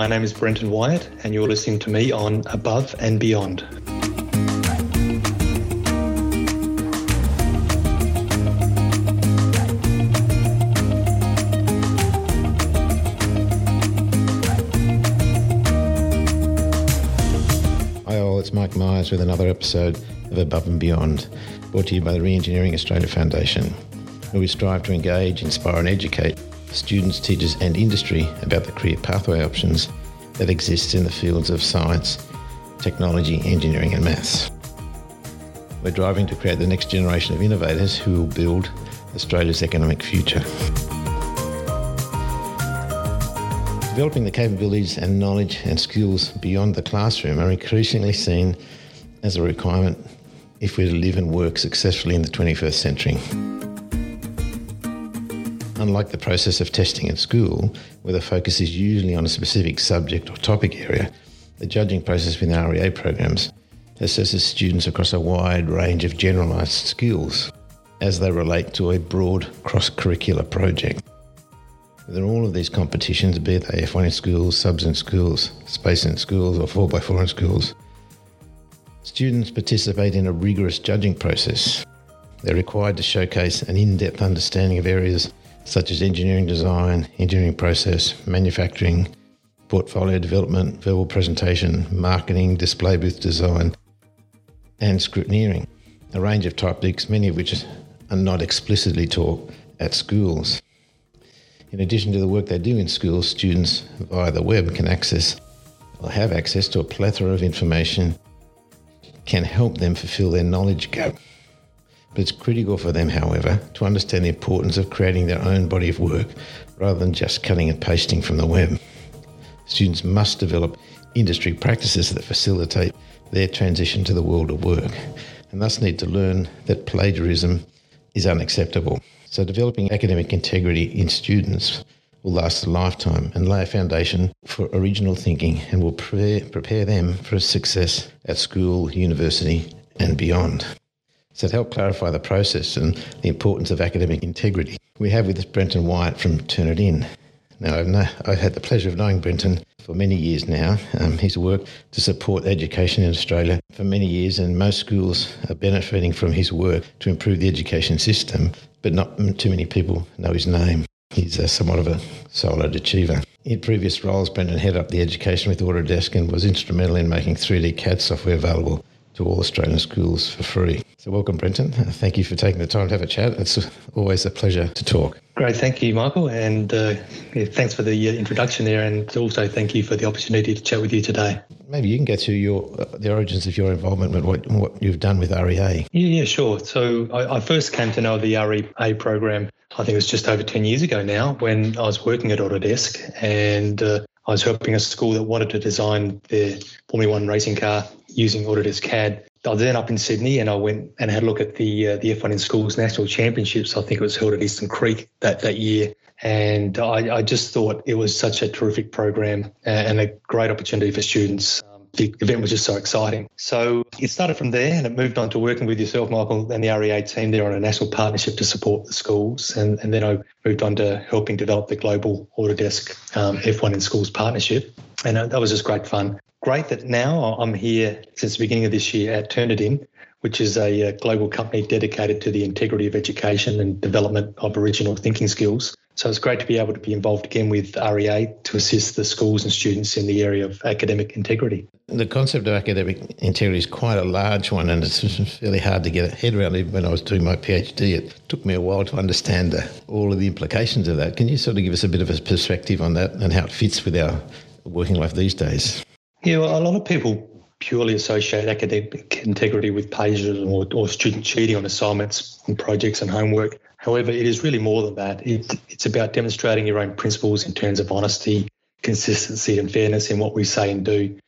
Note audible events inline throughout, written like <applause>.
My name is Brenton Wyett, and you're listening to me on Above and Beyond. Hi all, it's Mike Myers with another episode of Above and Beyond, brought to you by the Reengineering Australia Foundation, where we strive to engage, inspire and educate students, teachers and industry about the career pathway options that exists in the fields of science, technology, engineering and maths. We're driving to create the next generation of innovators who will build Australia's economic future. Developing the capabilities and knowledge and skills beyond the classroom are increasingly seen as a requirement if we're to live and work successfully in the 21st century. Unlike the process of testing at school, where the focus is usually on a specific subject or topic area, the judging process within REA programs assesses students across a wide range of generalised skills as they relate to a broad cross curricular project. Within all of these competitions, be they F1 in schools, subs in schools, space in schools, or 4x4 in schools, students participate in a rigorous judging process. They're required to showcase an in depth understanding of areas such as engineering design, engineering process, manufacturing, portfolio development, verbal presentation, marketing, display booth design, and scrutineering, a range of topics, many of which are not explicitly taught at schools. In addition to the work they do in schools, students via the web can access or have access to a plethora of information can help them fulfill their knowledge gap. But it's critical for them, however, to understand the importance of creating their own body of work rather than just cutting and pasting from the web. Students must develop industry practices that facilitate their transition to the world of work and thus need to learn that plagiarism is unacceptable. So, developing academic integrity in students will last a lifetime and lay a foundation for original thinking and will prepare, prepare them for success at school, university, and beyond. So, to help clarify the process and the importance of academic integrity, we have with us Brenton Wyett from Turnitin. Now, I've, I've, had the pleasure of knowing Brenton for many years now. Um, he's worked to support education in Australia for many years, and most schools are benefiting from his work to improve the education system, but not too many people know his name. He's a, somewhat of a solid achiever. In previous roles, Brenton headed up the education with Autodesk and was instrumental in making 3D CAD software available to all Australian schools for free. So, welcome, Brenton. Thank you for taking the time to have a chat. It's always a pleasure to talk. Great, thank you, Michael, and uh, yeah, thanks for the uh, introduction there, and also thank you for the opportunity to chat with you today. Maybe you can get to your uh, the origins of your involvement with what what you've done with REA. Yeah, yeah, sure. So I, I first came to know the REA program. I think it was just over ten years ago now, when I was working at Autodesk, and uh, I was helping a school that wanted to design their Formula One racing car using Autodesk CAD. I was then up in Sydney and I went and had a look at the uh, the F1 in Schools National Championships. I think it was held at Eastern Creek that, that year. And I, I just thought it was such a terrific program and a great opportunity for students. Um, the event was just so exciting. So it started from there and it moved on to working with yourself, Michael, and the REA team there on a national partnership to support the schools. And, and then I moved on to helping develop the global Autodesk um, F1 in Schools partnership. And uh, that was just great fun great that now I'm here since the beginning of this year at Turnitin, which is a, uh, global company dedicated to the integrity of education and development of original thinking skills. So it's great to be able to be involved again with REA to assist the schools and students in the area of academic integrity. The concept of academic integrity is quite a large one, and it's fairly hard to get a head around. Even when I was doing my PhD, it took me a while to understand uh, all of the implications of that. Can you sort of give us a bit of a perspective on that and how it fits with our working life these days? Yeah, well, a lot of people purely associate academic integrity with plagiarism or, or student cheating on assignments and projects and homework. However, it is really more than that. It, it's about demonstrating your own principles in terms of honesty, consistency, and fairness in what we say and do,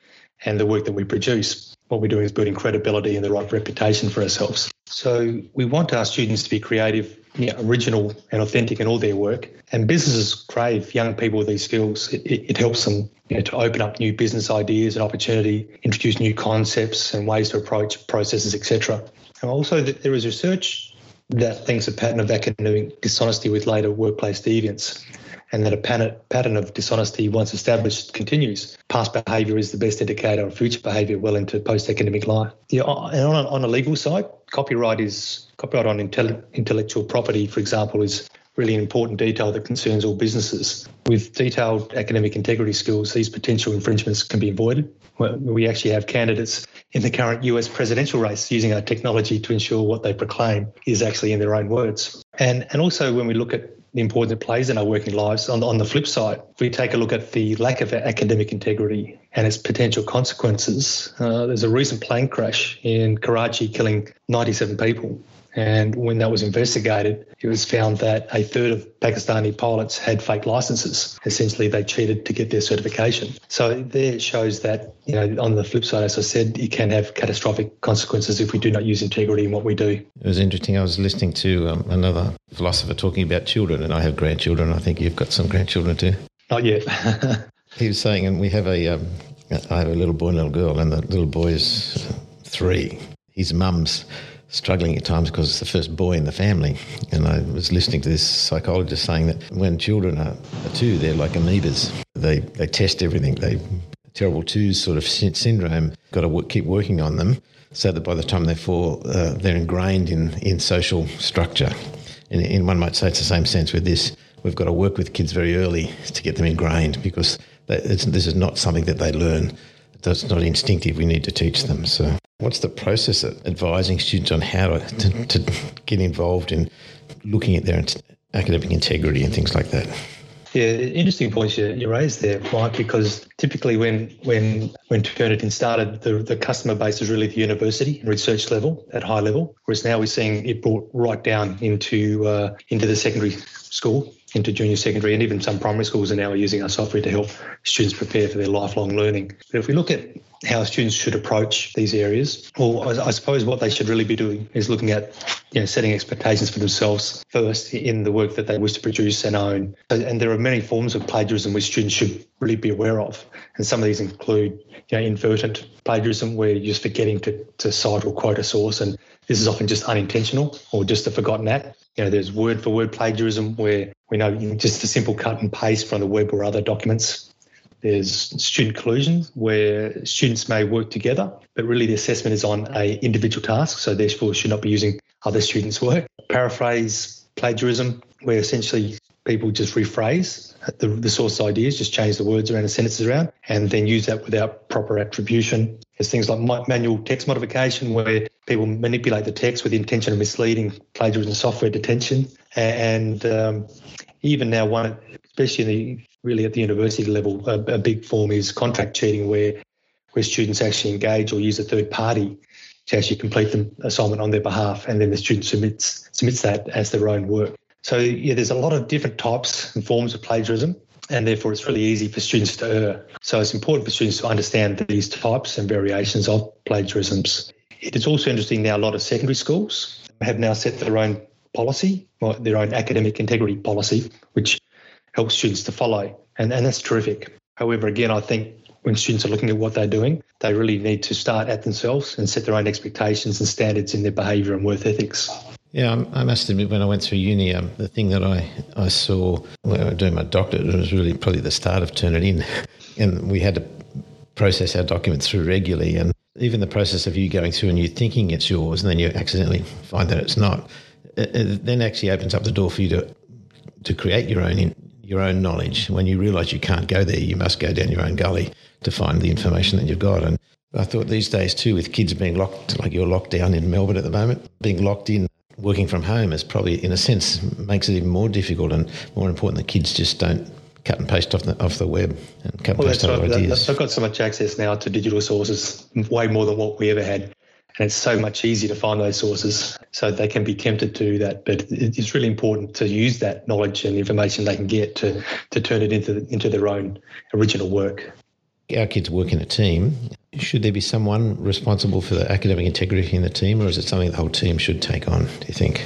and the work that we produce. What we're doing is building credibility and the right reputation for ourselves. So we want our students to be creative, you know, original, and authentic in all their work. And businesses crave young people with these skills. It, it, it helps them you know, to open up new business ideas and opportunity, introduce new concepts and ways to approach processes, etc. And also, there is research that links a pattern of academic dishonesty with later workplace deviance. And that a pattern of dishonesty once established continues. Past behaviour is the best indicator of future behaviour well into post-academic life. Yeah, and on a, on a legal side, copyright is copyright on intellectual property, for example, is really an important detail that concerns all businesses. With detailed academic integrity skills, these potential infringements can be avoided. We actually have candidates in the current US presidential race using our technology to ensure what they proclaim is actually in their own words. And, and also, when we look at the importance it plays in our working lives, on, on the flip side, if we take a look at the lack of academic integrity and its potential consequences, uh, there's a recent plane crash in Karachi killing 97 people. And when that was investigated, it was found that a third of Pakistani pilots had fake licenses. Essentially, they cheated to get their certification. So there shows that, you know, on the flip side, as I said, it can have catastrophic consequences if we do not use integrity in what we do. It was interesting. I was listening to um, another philosopher talking about children, and I have grandchildren. I think you've got some grandchildren too. Not yet. <laughs> he was saying, and we have a, um, I have a little boy and a little girl, and the little boy is three. His mum's struggling at times because it's the first boy in the family. And I was listening to this psychologist saying that when children are, are two, they're like amoebas. They, they test everything. They terrible twos sort of syndrome. Got to w- keep working on them so that by the time they fall, uh, they're ingrained in, in social structure. And, and one might say it's the same sense with this. We've got to work with kids very early to get them ingrained because they, this is not something that they learn. It's not instinctive. We need to teach them. So What's the process of advising students on how to, to, to get involved in looking at their academic integrity and things like that? Yeah, interesting points you, you raised there, Mike, because typically when when when Turnitin started, the, the customer base was really the university and research level at high level, whereas now we're seeing it brought right down into uh, into the secondary school, into junior secondary, and even some primary schools are now using our software to help students prepare for their lifelong learning. But if we look at how students should approach these areas. Well, I, suppose what they should really be doing is looking at, you know, setting expectations for themselves first in the work that they wish to produce and own. And there are many forms of plagiarism which students should really be aware of. And some of these include, you know, inadvertent plagiarism where you're just forgetting to, to cite or quote a source. And this is often just unintentional or just a forgotten act. You know, there's word for word plagiarism where we know just a simple cut and paste from the web or other documents there's student collusion where students may work together, but really the assessment is on a individual task, so therefore should not be using other students' work. Paraphrase plagiarism, where essentially people just rephrase the, the source ideas, just change the words around the sentences around, and then use that without proper attribution. There's things like manual text modification, where people manipulate the text with the intention of misleading plagiarism software detection. And um, even now, one, especially the really at the university level, a, a big form is contract cheating, where where students actually engage or use a third party to actually complete the assignment on their behalf, and then the student submits submits that as their own work. So yeah, there's a lot of different types and forms of plagiarism, and therefore it's really easy for students to err. So it's important for students to understand these types and variations of plagiarisms. It is also interesting now a lot of secondary schools have now set their own policy, their own academic integrity policy, which helps students to follow. And, and that's terrific. However, again, I think when students are looking at what they're doing, they really need to start at themselves and set their own expectations and standards in their behaviour and work ethics. Yeah, I must admit, when I went through uni, um, the thing that I, I saw when I was doing my doctorate was really probably the start of Turnitin. <laughs> And we had to process our documents through regularly. And even the process of you going through and you thinking it's yours and then you accidentally find that it's not, it, it then actually opens up the door for you to, to create your own in, your own knowledge. When you realise you can't go there, you must go down your own gully to find the information that you've got. And I thought these days too, with kids being locked, like you're locked down in Melbourne at the moment, being locked in, working from home is probably, in a sense, makes it even more difficult and more important that kids just don't cut and paste off the, off the web and cut well, and paste other right. ideas. They've got so much access now to digital sources, way more than what we ever had and it's so much easier to find those sources. So they can be tempted to do that, but it's really important to use that knowledge and information they can get to to turn it into into their own original work. Our kids work in a team. Should there be someone responsible for the academic integrity in the team, or is it something the whole team should take on? Do you think?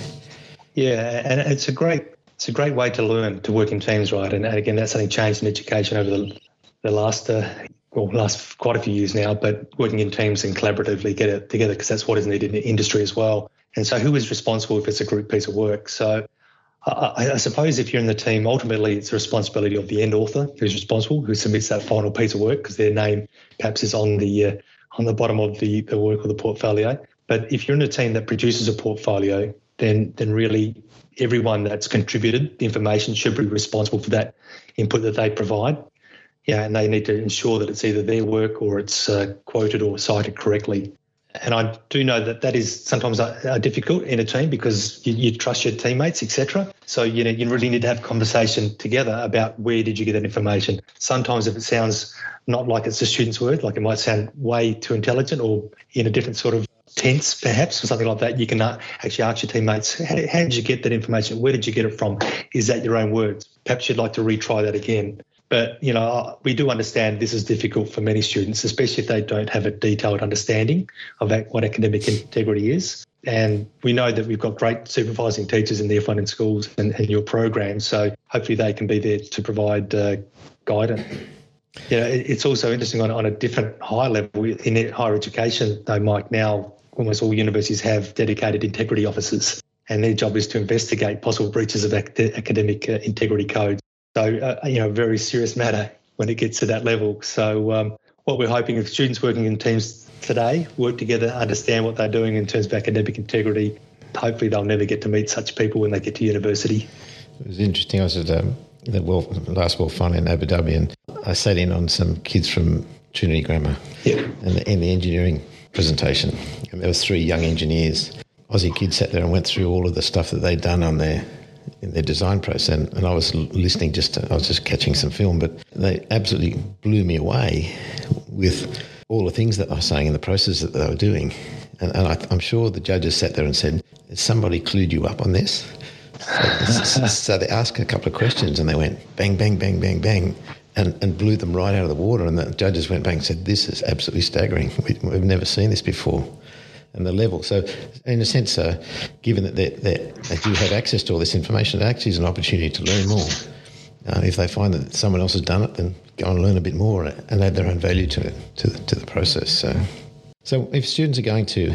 Yeah, and it's a great it's a great way to learn to work in teams, right? And again, that's something changed in education over the the last uh, well, last quite a few years now, but working in teams and collaboratively get it together because that's what is needed in the industry as well. And so, who is responsible if it's a group piece of work? So, I, I, suppose if you're in the team, ultimately it's the responsibility of the end author who's responsible, who submits that final piece of work because their name perhaps is on the uh, on the bottom of the, the work or the portfolio. But if you're in a team that produces a portfolio, then then really everyone that's contributed the information should be responsible for that input that they provide. Yeah, and they need to ensure that it's either their work or it's uh, quoted or cited correctly. And I do know that that is sometimes difficult in a team because you, you trust your teammates, etc. So you know you really need to have conversation together about where did you get that information. Sometimes if it sounds not like it's the student's word, like it might sound way too intelligent or in a different sort of tense, perhaps, or something like that, you can actually ask your teammates, how did you get that information? Where did you get it from? Is that your own words? Perhaps you'd like to retry that again. But you know, we do understand this is difficult for many students, especially if they don't have a detailed understanding of what academic integrity is. And we know that we've got great supervising teachers in the F1 schools and, and your program, so hopefully they can be there to provide uh, guidance. Know, it's also interesting on, on a different high level in higher education. They might now almost all universities have dedicated integrity officers, and their job is to investigate possible breaches of academic uh, integrity codes. So, uh, you know, a very serious matter when it gets to that level. So, um, what we're hoping is students working in teams today work together, understand what they're doing in terms of academic integrity. Hopefully, they'll never get to meet such people when they get to university. It was interesting. I was at um, the World, last World Fun in Abu Dhabi, and I sat in on some kids from Trinity Grammar yep. and in the engineering presentation. And there was three young engineers. Aussie kids sat there and went through all of the stuff that they'd done on their in their design process, and, and I was listening. Just to, I was just catching some film, but they absolutely blew me away with all the things that I was saying in the process that they were doing. And, and I, am sure the judges sat there and said, "Has somebody clued you up on this?" So, <laughs> so, they asked a couple of questions, and they went bang, bang, bang, bang, bang. And, and blew them right out of the water. And the judges went back and said, This is absolutely staggering. We, we've never seen this before and the level. So, in a sense, uh, given that they, they, do have access to all this information, it actually is an opportunity to learn more. Uh, if they find that someone else has done it, then go and learn a bit more and add their own value to it, to, to the process. So, so if students are going to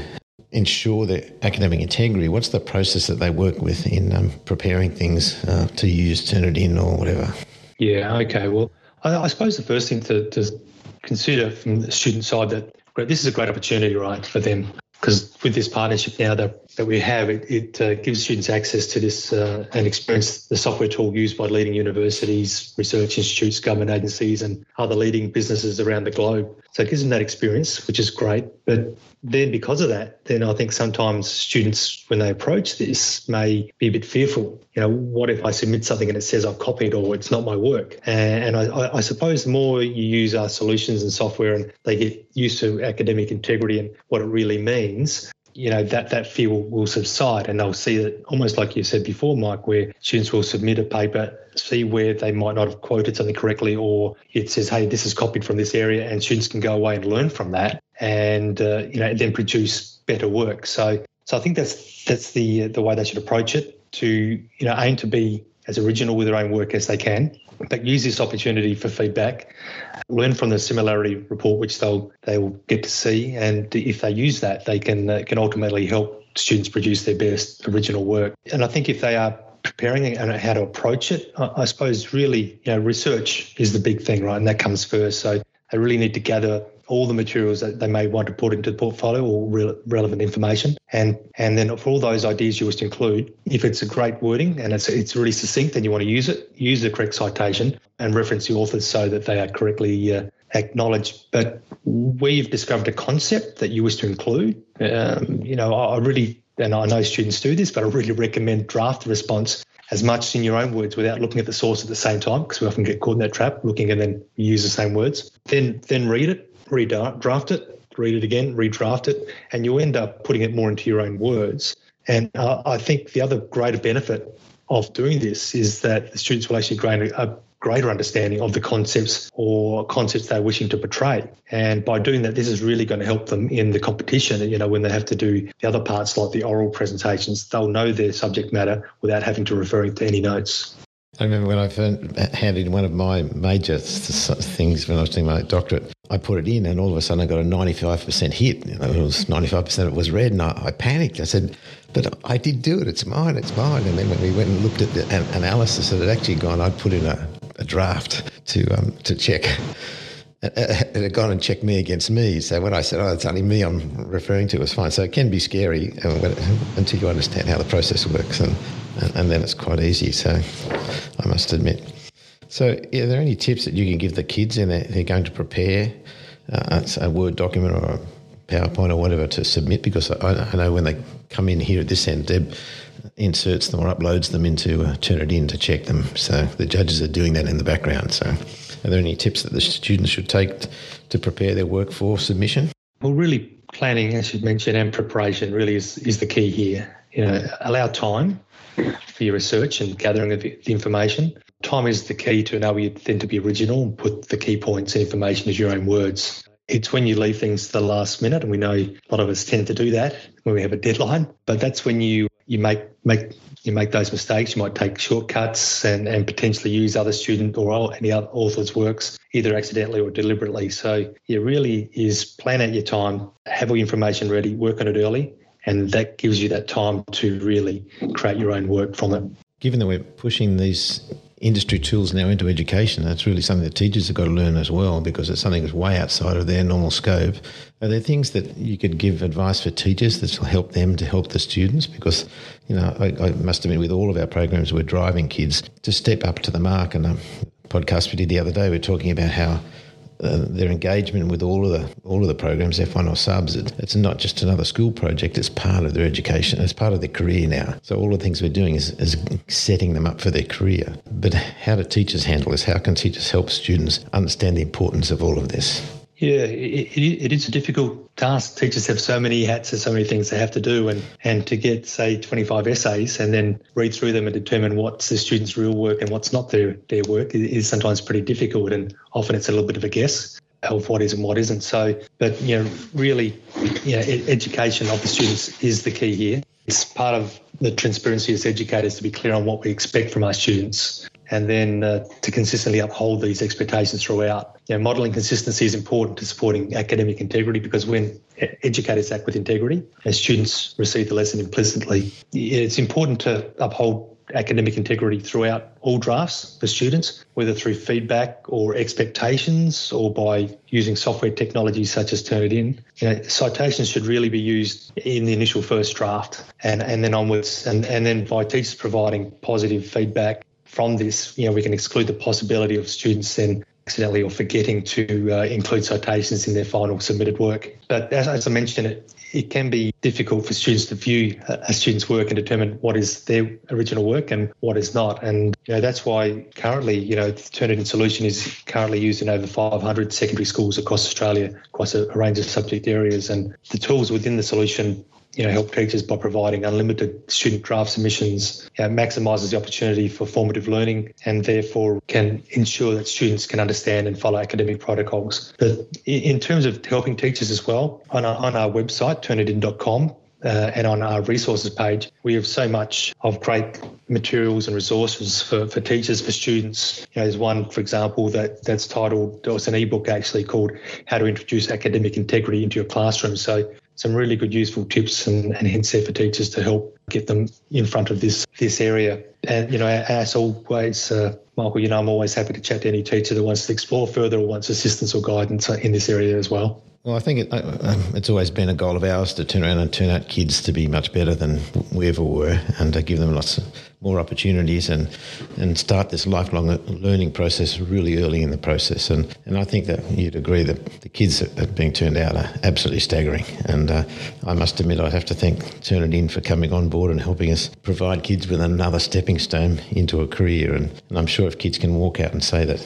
ensure their academic integrity, what's the process that they work with in um, preparing things uh, to use, Turnitin, or whatever? Yeah, okay. Well, I, I suppose the first thing to, to consider from the student side that this is a great opportunity, right, for them because with this partnership now that, that we have, it, it uh, gives students access to this uh, and experience the software tool used by leading universities, research institutes, government agencies, and other leading businesses around the globe. So it gives them that experience, which is great. But then because of that, then I think sometimes students, when they approach this, may be a bit fearful. You know, what if I submit something and it says I've copied or it's not my work? And, I, I, suppose the more you use our solutions and software and they get used to academic integrity and what it really means, you know that that fear will, will, subside. And they'll see that almost like you said before mike where students will submit a paper see where they might not have quoted something correctly or it says hey this is copied from this area and students can go away and learn from that and uh, you know then produce better work. So so i think that's that's the the way they should approach it to you know aim to be as original with their own work as they can but use this opportunity for feedback, learn from the similarity report, which they'll they will get to see, and if they use that, they can uh, can ultimately help students produce their best original work. And I think if they are preparing and how to approach it, I, I suppose really you know research is the big thing, right? And that comes first. So they really need to gather all the materials that they may want to put into the portfolio or re- relevant information. And and then for all those ideas you wish to include, if it's a great wording and it's it's really succinct and you want to use it, use the correct citation and reference the authors so that they are correctly uh, acknowledged. But where you've discovered a concept that you wish to include, um, you know, I, I really and I know students do this, but I really recommend draft the response as much in your own words without looking at the source at the same time because we often get caught in that trap looking and then use the same words then then read it redraft it, read it again, redraft it, and you end up putting it more into your own words. And uh, I think the other greater benefit of doing this is that the students will actually gain a greater understanding of the concepts or concepts they're wishing to portray. And by doing that, this is really going to help them in the competition. You know, when they have to do the other parts like the oral presentations, they'll know their subject matter without having to refer to any notes. I remember when I handed in one of my major things when I was doing my doctorate, I put it in and all of a sudden I got a 95% hit. You know, it was 95% of it was red and I, I, panicked. I said, but I did do it. It's mine. It's mine. And then when we went and looked at the analysis, it had actually gone, I'd put in a, a draft to, um, to check <laughs> it had gone and checked me against me. So when I said, "Oh, it's only me," I'm referring to, it was fine. So it can be scary uh, <laughs> until you understand how the process works, and, and then it's quite easy. So I must admit. So, are there any tips that you can give the kids in and they're going to prepare uh, a Word document or a PowerPoint or whatever to submit? Because I, I know when they come in here at this end, Deb inserts them or uploads them into uh, Turnitin to check them. So the judges are doing that in the background. So are there any tips that the students should take to prepare their work for submission? Well, really, planning, as you mentioned, and preparation really is, is the key here. You know, allow time for your research and gathering of the information. Time is the key to enable you then to be original and put the key points and information as your own words. It's when you leave things to the last minute, and we know a lot of us tend to do that when we have a deadline. But that's when you you make make you make those mistakes. You might take shortcuts and, and potentially use other student or any other author's works, either accidentally or deliberately. So it really is plan out your time, have all your information ready, work on it early, and that gives you that time to really create your own work from it. Given that we're pushing these industry tools now into education. That's really something that teachers have got to learn as well because it's something that's way outside of their normal scope. Are there things that you could give advice for teachers that will help them to help the students? Because, you know, I, I must admit, with all of our programs, we're driving kids to step up to the mark. And a podcast we did the other day, we are talking about how uh, their engagement with all of the all of the programs, F1 or subs, it, it's not just another school project. It's part of their education. It's part of their career now. So all the things we're doing is, is setting them up for their career. But how do teachers handle this? How can teachers help students understand the importance of all of this? Yeah, it, it is a difficult task. Teachers have so many hats and so many things they have to do, and, and to get, say, 25 essays and then read through them and determine what's the student's real work and what's not their, their work is sometimes pretty difficult, and often it's a little bit of a guess of what is and what isn't. So, but, you know, really, you know, education of the students is the key here. It's part of the transparency as educators to be clear on what we expect from our students and then uh, to consistently uphold these expectations throughout. You know, modelling consistency is important to supporting academic integrity because when educators act with integrity and students receive the lesson implicitly, it's important to uphold academic integrity throughout all drafts for students, whether through feedback or expectations or by using software technologies such as Turnitin. You know, citations should really be used in the initial first draft and, and then onwards, and, and then by teachers providing positive feedback from this, you know, we can exclude the possibility of students then accidentally or forgetting to uh, include citations in their final submitted work. But as, as I mentioned, it, it can be difficult for students to view a student's work and determine what is their original work and what is not. And you know, that's why currently, you know, the Turnitin solution is currently used in over 500 secondary schools across Australia, across a range of subject areas. And the tools within the solution you know, help teachers by providing unlimited student draft submissions, know, maximises the opportunity for formative learning and therefore can ensure that students can understand and follow academic protocols. But in terms of helping teachers as well, on our, on our website, turnitin.com, uh, and on our resources page, we have so much of great materials and resources for, for teachers, for students. You know, there's one, for example, that that's titled, it's an ebook actually called How to Introduce Academic Integrity into Your Classroom. So some really good useful tips and, and hints there for teachers to help get them in front of this this area. And you know, as always, uh, Michael, you know, I'm always happy to chat to any teacher that wants to explore further or wants assistance or guidance in this area as well. Well, I think it, uh, it's always been a goal of ours to turn around and turn out kids to be much better than we ever were, and to give them lots more opportunities and and start this lifelong learning process really early in the process. And and I think that you'd agree that the kids that are being turned out are absolutely staggering. And uh, I must admit, I have to thank Turnitin for coming on board and helping us provide kids with another stepping stone into a career. And, and I'm sure if kids can walk out and say that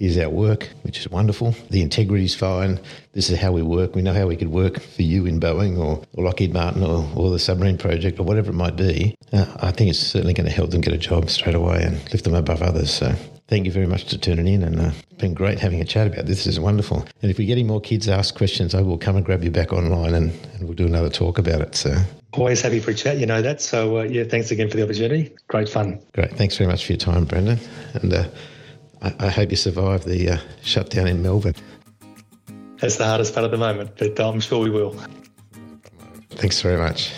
here's our work, which is wonderful. The integrity is fine. This is how we work. We know how we could work for you in Boeing or, or Lockheed Martin or, or the submarine project or whatever it might be. Uh, I think it's certainly going to help them get a job straight away and lift them above others. So Thank you very much for tuning in, and uh, it's been great having a chat about this. This is wonderful. And if we get any more kids ask questions, I will come and grab you back online, and, and we'll do another talk about it. So always happy for a chat. You know that. So uh, yeah, thanks again for the opportunity. Great fun. Great. Thanks very much for your time, Brendan, and uh, I, I, hope you survive the uh, shutdown in Melbourne. That's the hardest part at the moment, but I'm sure we will. Thanks very much.